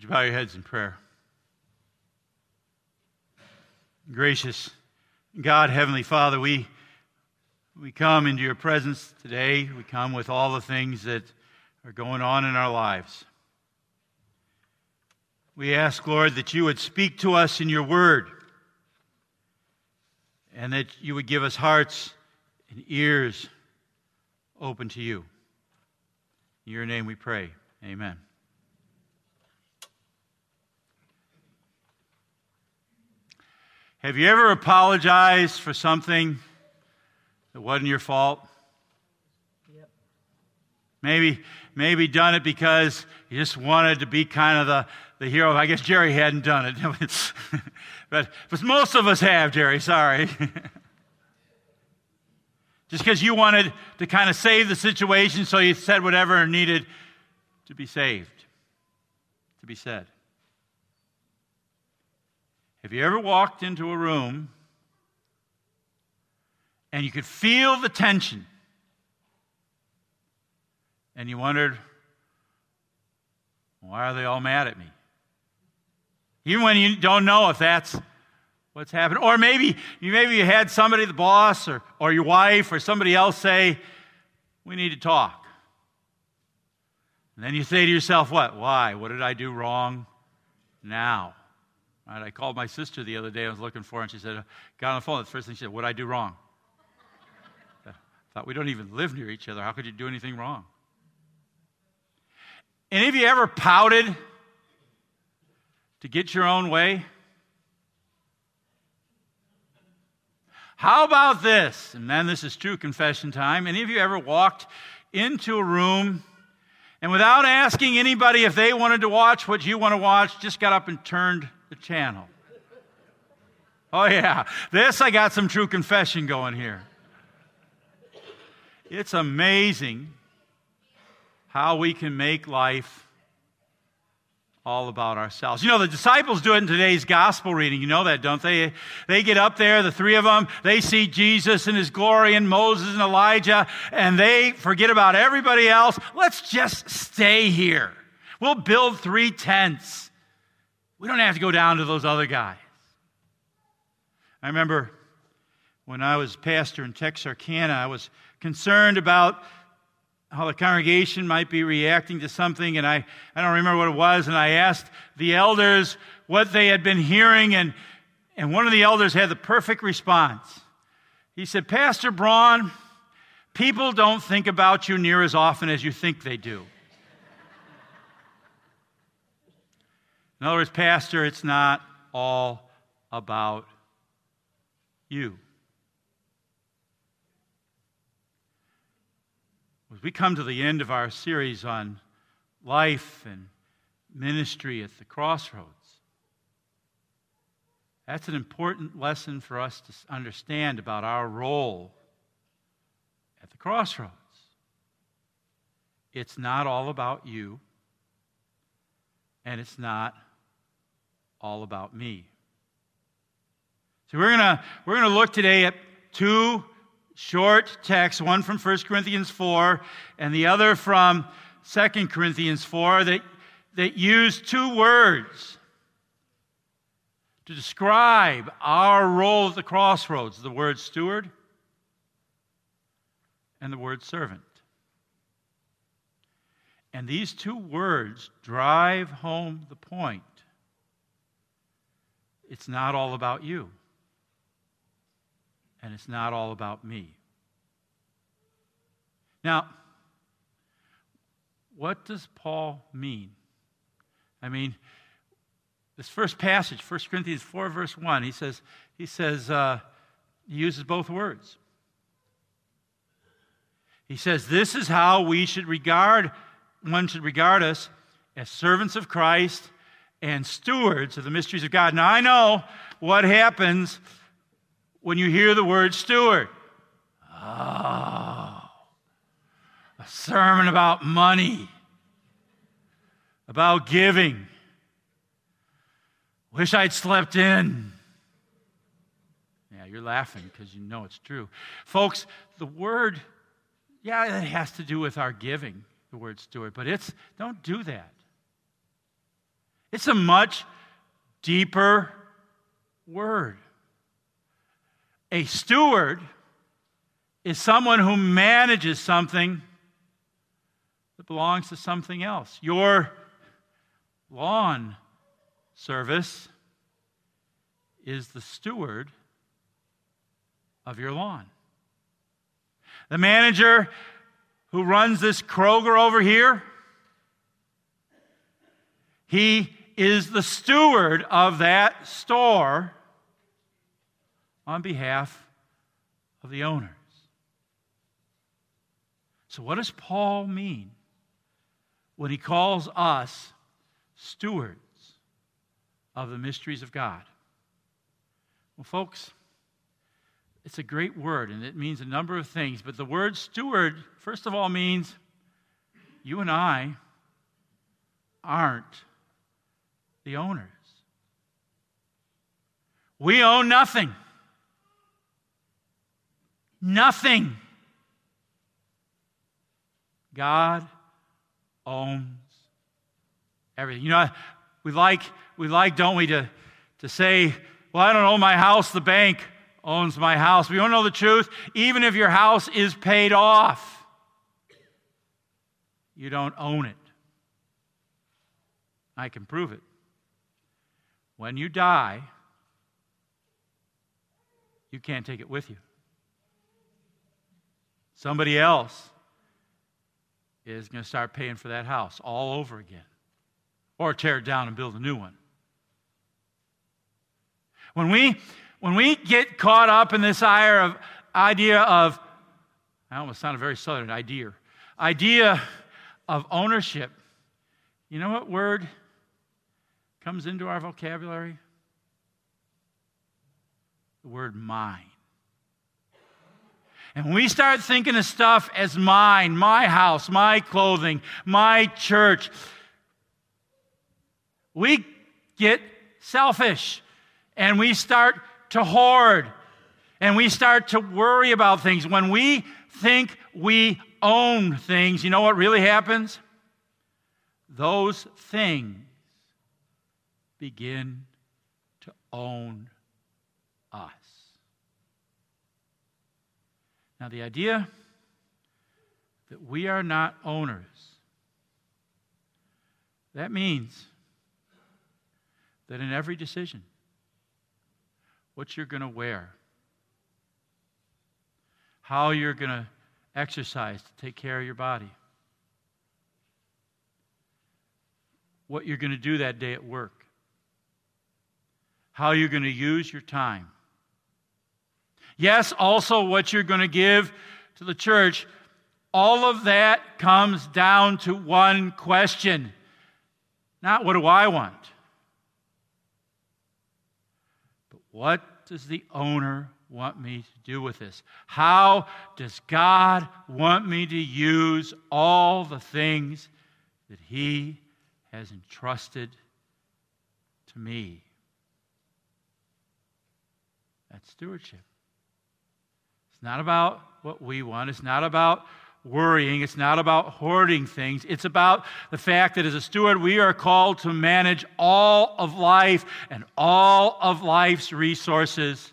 Would you bow your heads in prayer? Gracious God, Heavenly Father, we, we come into your presence today. We come with all the things that are going on in our lives. We ask, Lord, that you would speak to us in your word and that you would give us hearts and ears open to you. In your name we pray. Amen. Have you ever apologized for something that wasn't your fault? Yep. Maybe, maybe done it because you just wanted to be kind of the, the hero. I guess Jerry hadn't done it. but, but most of us have, Jerry, sorry. just because you wanted to kind of save the situation, so you said whatever needed to be saved, to be said. Have you ever walked into a room and you could feel the tension and you wondered, why are they all mad at me? Even when you don't know if that's what's happened. Or maybe, you maybe you had somebody, the boss or, or your wife or somebody else say, we need to talk. And then you say to yourself, what? Why? What did I do wrong now? Right, I called my sister the other day. I was looking for her, and she said, got on the phone. The first thing she said, what I do wrong? I thought, we don't even live near each other. How could you do anything wrong? Any of you ever pouted to get your own way? How about this? And then this is true confession time. Any of you ever walked into a room and without asking anybody if they wanted to watch what you want to watch, just got up and turned the channel. Oh, yeah. This, I got some true confession going here. It's amazing how we can make life all about ourselves. You know, the disciples do it in today's gospel reading. You know that, don't they? They get up there, the three of them, they see Jesus and his glory and Moses and Elijah, and they forget about everybody else. Let's just stay here. We'll build three tents. We don't have to go down to those other guys. I remember when I was pastor in Texarkana, I was concerned about how the congregation might be reacting to something, and I, I don't remember what it was, and I asked the elders what they had been hearing, and, and one of the elders had the perfect response. He said, Pastor Braun, people don't think about you near as often as you think they do. In other words, Pastor, it's not all about you. As we come to the end of our series on life and ministry at the crossroads, that's an important lesson for us to understand about our role at the crossroads. It's not all about you, and it's not all about me. So we're going to we're going to look today at two short texts, one from 1 Corinthians 4 and the other from 2 Corinthians 4 that, that use two words to describe our role at the crossroads the word steward and the word servant. And these two words drive home the point it's not all about you, and it's not all about me. Now, what does Paul mean? I mean, this first passage, 1 Corinthians 4, verse 1, he says, he says, uh, he uses both words. He says, This is how we should regard, one should regard us as servants of Christ and stewards of the mysteries of God. Now, I know what happens when you hear the word steward. Oh, a sermon about money, about giving. Wish I'd slept in. Yeah, you're laughing because you know it's true. Folks, the word, yeah, it has to do with our giving, the word steward, but it's, don't do that. It's a much deeper word. A steward is someone who manages something that belongs to something else. Your lawn service is the steward of your lawn. The manager who runs this Kroger over here, he is the steward of that store on behalf of the owners. So, what does Paul mean when he calls us stewards of the mysteries of God? Well, folks, it's a great word and it means a number of things, but the word steward, first of all, means you and I aren't the owners. We own nothing. Nothing. God owns everything. You know, we like, we like, don't we, to, to say, well, I don't own my house, the bank owns my house. We don't know the truth. Even if your house is paid off, you don't own it. I can prove it. When you die, you can't take it with you. Somebody else is going to start paying for that house all over again or tear it down and build a new one. When we, when we get caught up in this of, idea of, I almost sounded very southern, idea, idea of ownership, you know what word comes into our vocabulary? The word mine. And when we start thinking of stuff as mine, my house, my clothing, my church, we get selfish and we start to hoard and we start to worry about things. When we think we own things, you know what really happens? Those things begin to own us. Now, the idea that we are not owners, that means that in every decision, what you're going to wear, how you're going to exercise to take care of your body, what you're going to do that day at work, how you're going to use your time Yes, also what you're going to give to the church. All of that comes down to one question not what do I want, but what does the owner want me to do with this? How does God want me to use all the things that He has entrusted to me? That's stewardship. It's not about what we want. It's not about worrying. It's not about hoarding things. It's about the fact that as a steward, we are called to manage all of life and all of life's resources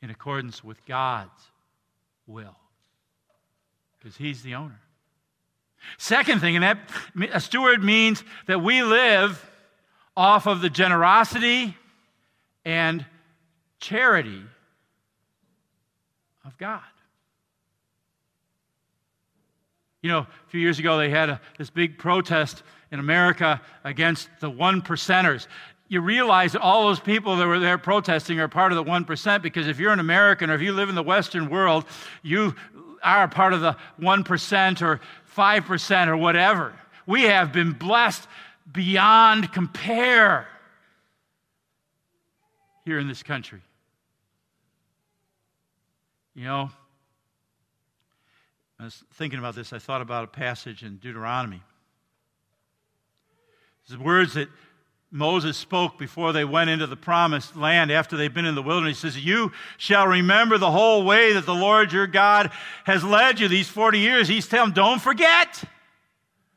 in accordance with God's will. Because He's the owner. Second thing, and that a steward means that we live off of the generosity and charity of God. You know, a few years ago, they had a, this big protest in America against the one percenters. You realize that all those people that were there protesting are part of the 1% because if you're an American or if you live in the Western world, you are part of the 1% or 5% or whatever. We have been blessed beyond compare here in this country. You know, I was thinking about this. I thought about a passage in Deuteronomy. The words that Moses spoke before they went into the promised land after they've been in the wilderness. He says, You shall remember the whole way that the Lord your God has led you these 40 years. He's telling them, Don't forget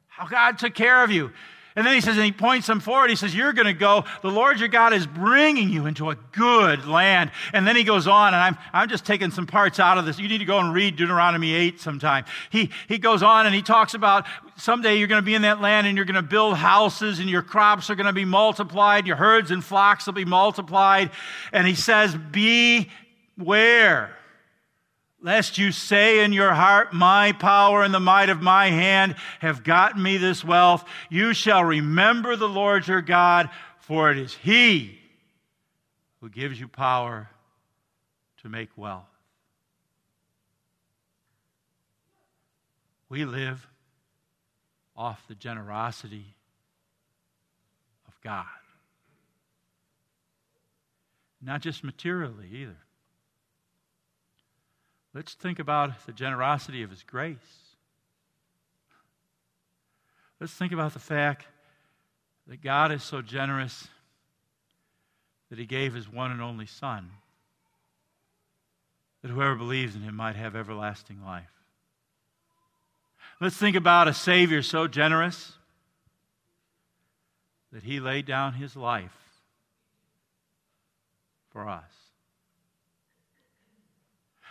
how God took care of you. And then he says, and he points them forward. He says, You're going to go. The Lord your God is bringing you into a good land. And then he goes on, and I'm, I'm just taking some parts out of this. You need to go and read Deuteronomy 8 sometime. He, he goes on and he talks about someday you're going to be in that land and you're going to build houses and your crops are going to be multiplied. Your herds and flocks will be multiplied. And he says, Beware lest you say in your heart, My power and the might of my hand have gotten me this wealth. You shall remember the Lord your God, for it is He who gives you power to make wealth. We live off the generosity of God. Not just materially either. Let's think about the generosity of His grace. Let's think about the fact that God is so generous that He gave His one and only Son, that whoever believes in Him might have everlasting life. Let's think about a Savior so generous that He laid down His life for us.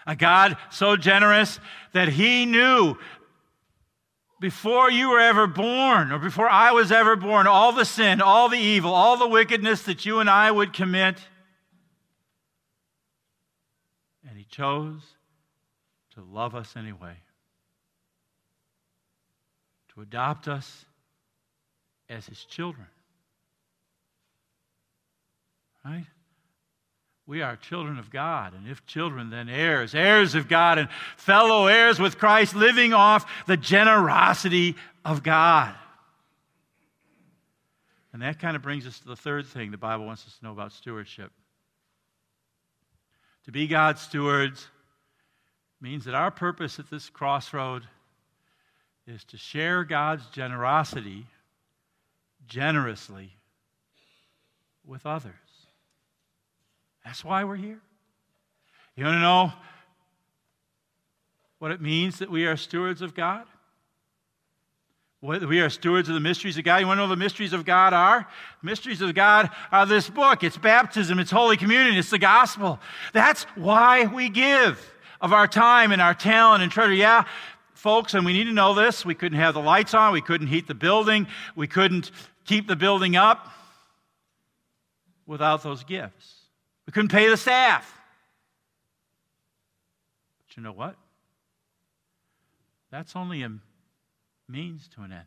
A God so generous that He knew before you were ever born, or before I was ever born, all the sin, all the evil, all the wickedness that you and I would commit. And He chose to love us anyway, to adopt us as His children. Right? We are children of God, and if children, then heirs, heirs of God, and fellow heirs with Christ, living off the generosity of God. And that kind of brings us to the third thing the Bible wants us to know about stewardship. To be God's stewards means that our purpose at this crossroad is to share God's generosity generously with others. That's why we're here. You want to know what it means that we are stewards of God? We are stewards of the mysteries of God. You want to know what the mysteries of God are? The mysteries of God are this book. It's baptism, it's Holy Communion, it's the gospel. That's why we give of our time and our talent and treasure. Yeah, folks, and we need to know this. We couldn't have the lights on, we couldn't heat the building, we couldn't keep the building up without those gifts. We couldn't pay the staff. But you know what? That's only a means to an end.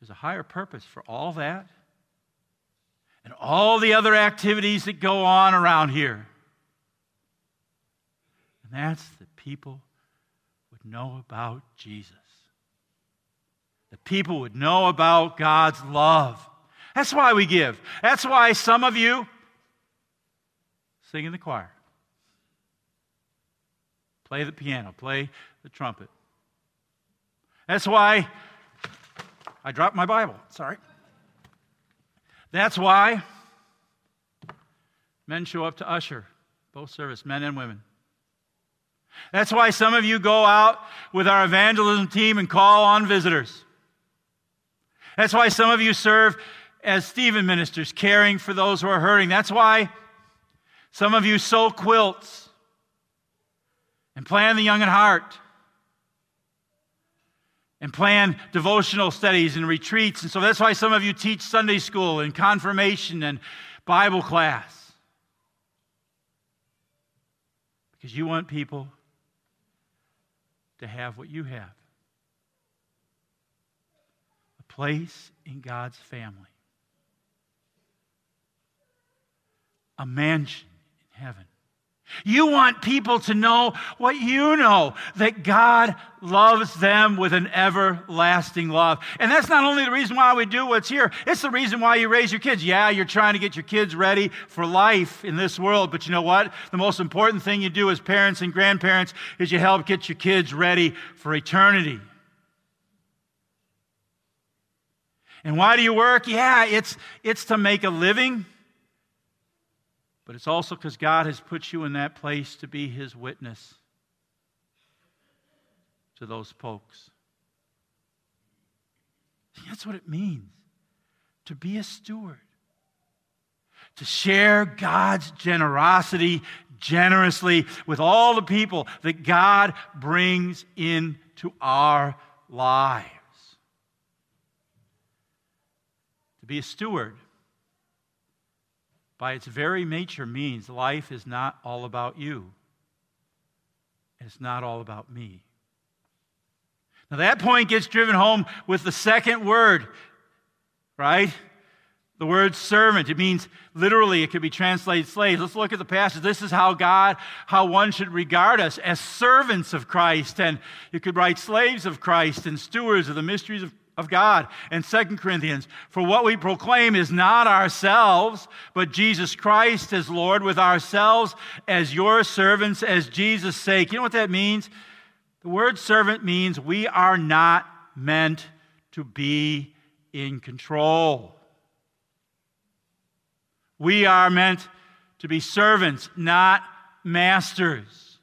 There's a higher purpose for all that and all the other activities that go on around here. And that's that people would know about Jesus. That people would know about God's love that's why we give. That's why some of you sing in the choir, play the piano, play the trumpet. That's why I dropped my Bible. Sorry. That's why men show up to usher both service, men and women. That's why some of you go out with our evangelism team and call on visitors. That's why some of you serve as Stephen ministers, caring for those who are hurting. That's why some of you sew quilts and plan the young at heart and plan devotional studies and retreats. And so that's why some of you teach Sunday school and confirmation and Bible class. Because you want people to have what you have a place in God's family. A mansion in heaven. You want people to know what you know that God loves them with an everlasting love. And that's not only the reason why we do what's here, it's the reason why you raise your kids. Yeah, you're trying to get your kids ready for life in this world, but you know what? The most important thing you do as parents and grandparents is you help get your kids ready for eternity. And why do you work? Yeah, it's, it's to make a living but it's also because God has put you in that place to be His witness to those folks. That's what it means to be a steward, to share God's generosity generously with all the people that God brings into our lives. To be a steward, by its very nature, means life is not all about you. It's not all about me. Now, that point gets driven home with the second word, right? The word servant. It means literally, it could be translated slaves. Let's look at the passage. This is how God, how one should regard us as servants of Christ. And you could write slaves of Christ and stewards of the mysteries of of God. And Second Corinthians, for what we proclaim is not ourselves, but Jesus Christ as Lord, with ourselves as your servants, as Jesus' sake. You know what that means? The word servant means we are not meant to be in control. We are meant to be servants, not masters.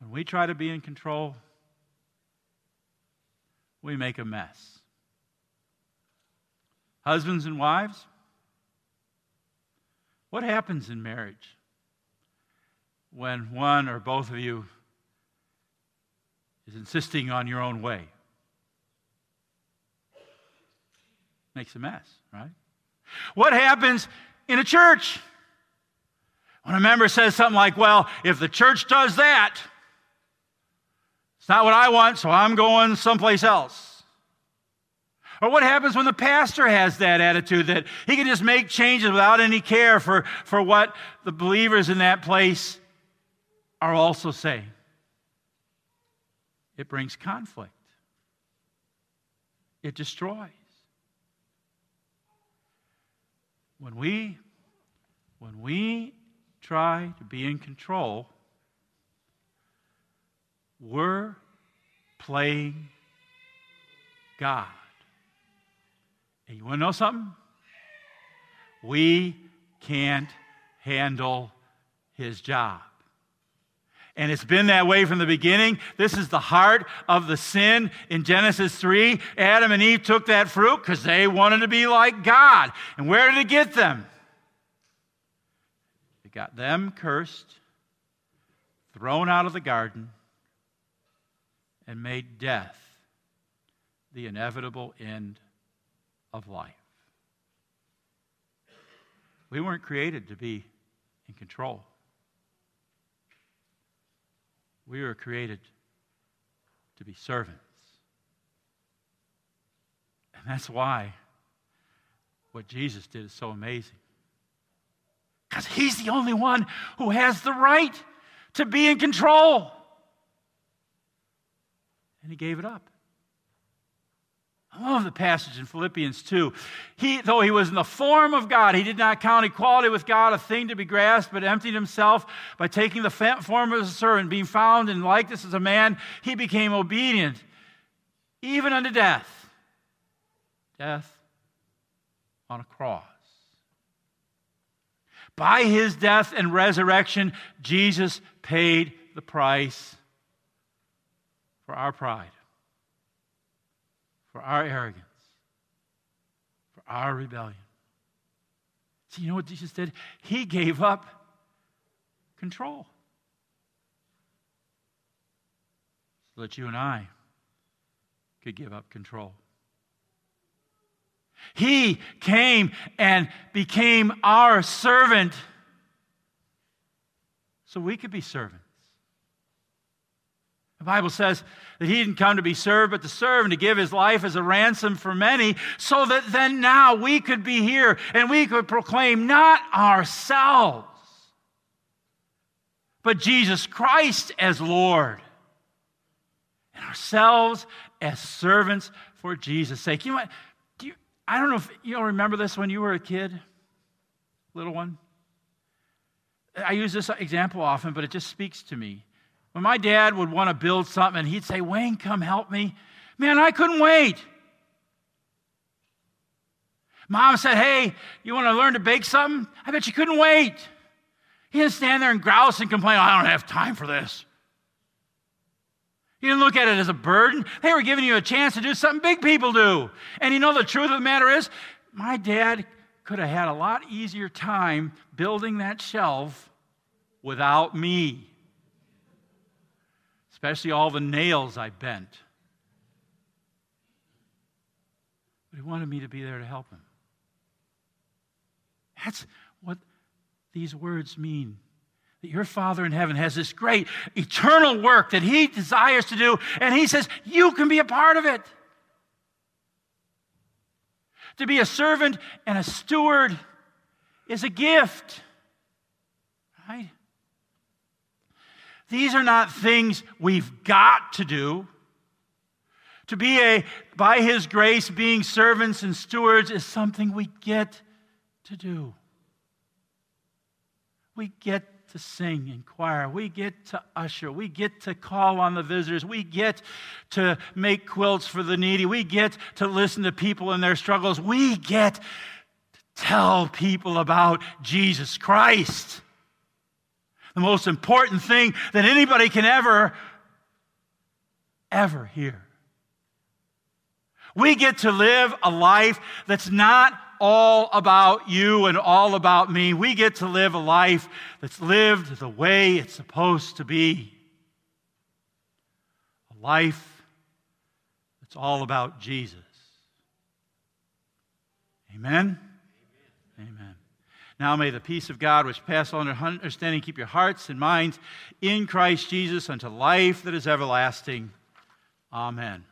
When we try to be in control, we make a mess. Husbands and wives, what happens in marriage when one or both of you is insisting on your own way? Makes a mess, right? What happens in a church when a member says something like, Well, if the church does that, it's not what I want, so I'm going someplace else. Or what happens when the pastor has that attitude that he can just make changes without any care for, for what the believers in that place are also saying? It brings conflict, it destroys. When we, when we try to be in control, we're playing God. And you want to know something? We can't handle his job. And it's been that way from the beginning. This is the heart of the sin in Genesis 3. Adam and Eve took that fruit because they wanted to be like God. And where did it get them? It got them cursed, thrown out of the garden, and made death the inevitable end of life. We weren't created to be in control. We were created to be servants. And that's why what Jesus did is so amazing. Because he's the only one who has the right to be in control and he gave it up. I love the passage in Philippians 2. He, though he was in the form of God, he did not count equality with God a thing to be grasped, but emptied himself by taking the form of a servant, being found in likeness as a man. He became obedient, even unto death. Death on a cross. By his death and resurrection, Jesus paid the price for our pride, for our arrogance, for our rebellion. See, you know what Jesus did? He gave up control so that you and I could give up control. He came and became our servant so we could be servants. The Bible says that he didn't come to be served, but to serve and to give his life as a ransom for many, so that then now we could be here and we could proclaim not ourselves, but Jesus Christ as Lord, and ourselves as servants for Jesus' sake. You know what? Do you, I don't know if you remember this when you were a kid, little one. I use this example often, but it just speaks to me. When my dad would want to build something, he'd say, Wayne, come help me. Man, I couldn't wait. Mom said, Hey, you want to learn to bake something? I bet you couldn't wait. He didn't stand there and grouse and complain, I don't have time for this. He didn't look at it as a burden. They were giving you a chance to do something big people do. And you know the truth of the matter is, my dad could have had a lot easier time building that shelf without me. Especially all the nails I bent. But he wanted me to be there to help him. That's what these words mean that your Father in heaven has this great eternal work that He desires to do, and He says, You can be a part of it. To be a servant and a steward is a gift, right? These are not things we've got to do. To be a, by His grace, being servants and stewards is something we get to do. We get to sing in choir. We get to usher. We get to call on the visitors. We get to make quilts for the needy. We get to listen to people in their struggles. We get to tell people about Jesus Christ. The most important thing that anybody can ever, ever hear. We get to live a life that's not all about you and all about me. We get to live a life that's lived the way it's supposed to be. A life that's all about Jesus. Amen? Amen. Now may the peace of God, which passes all understanding, keep your hearts and minds in Christ Jesus unto life that is everlasting. Amen.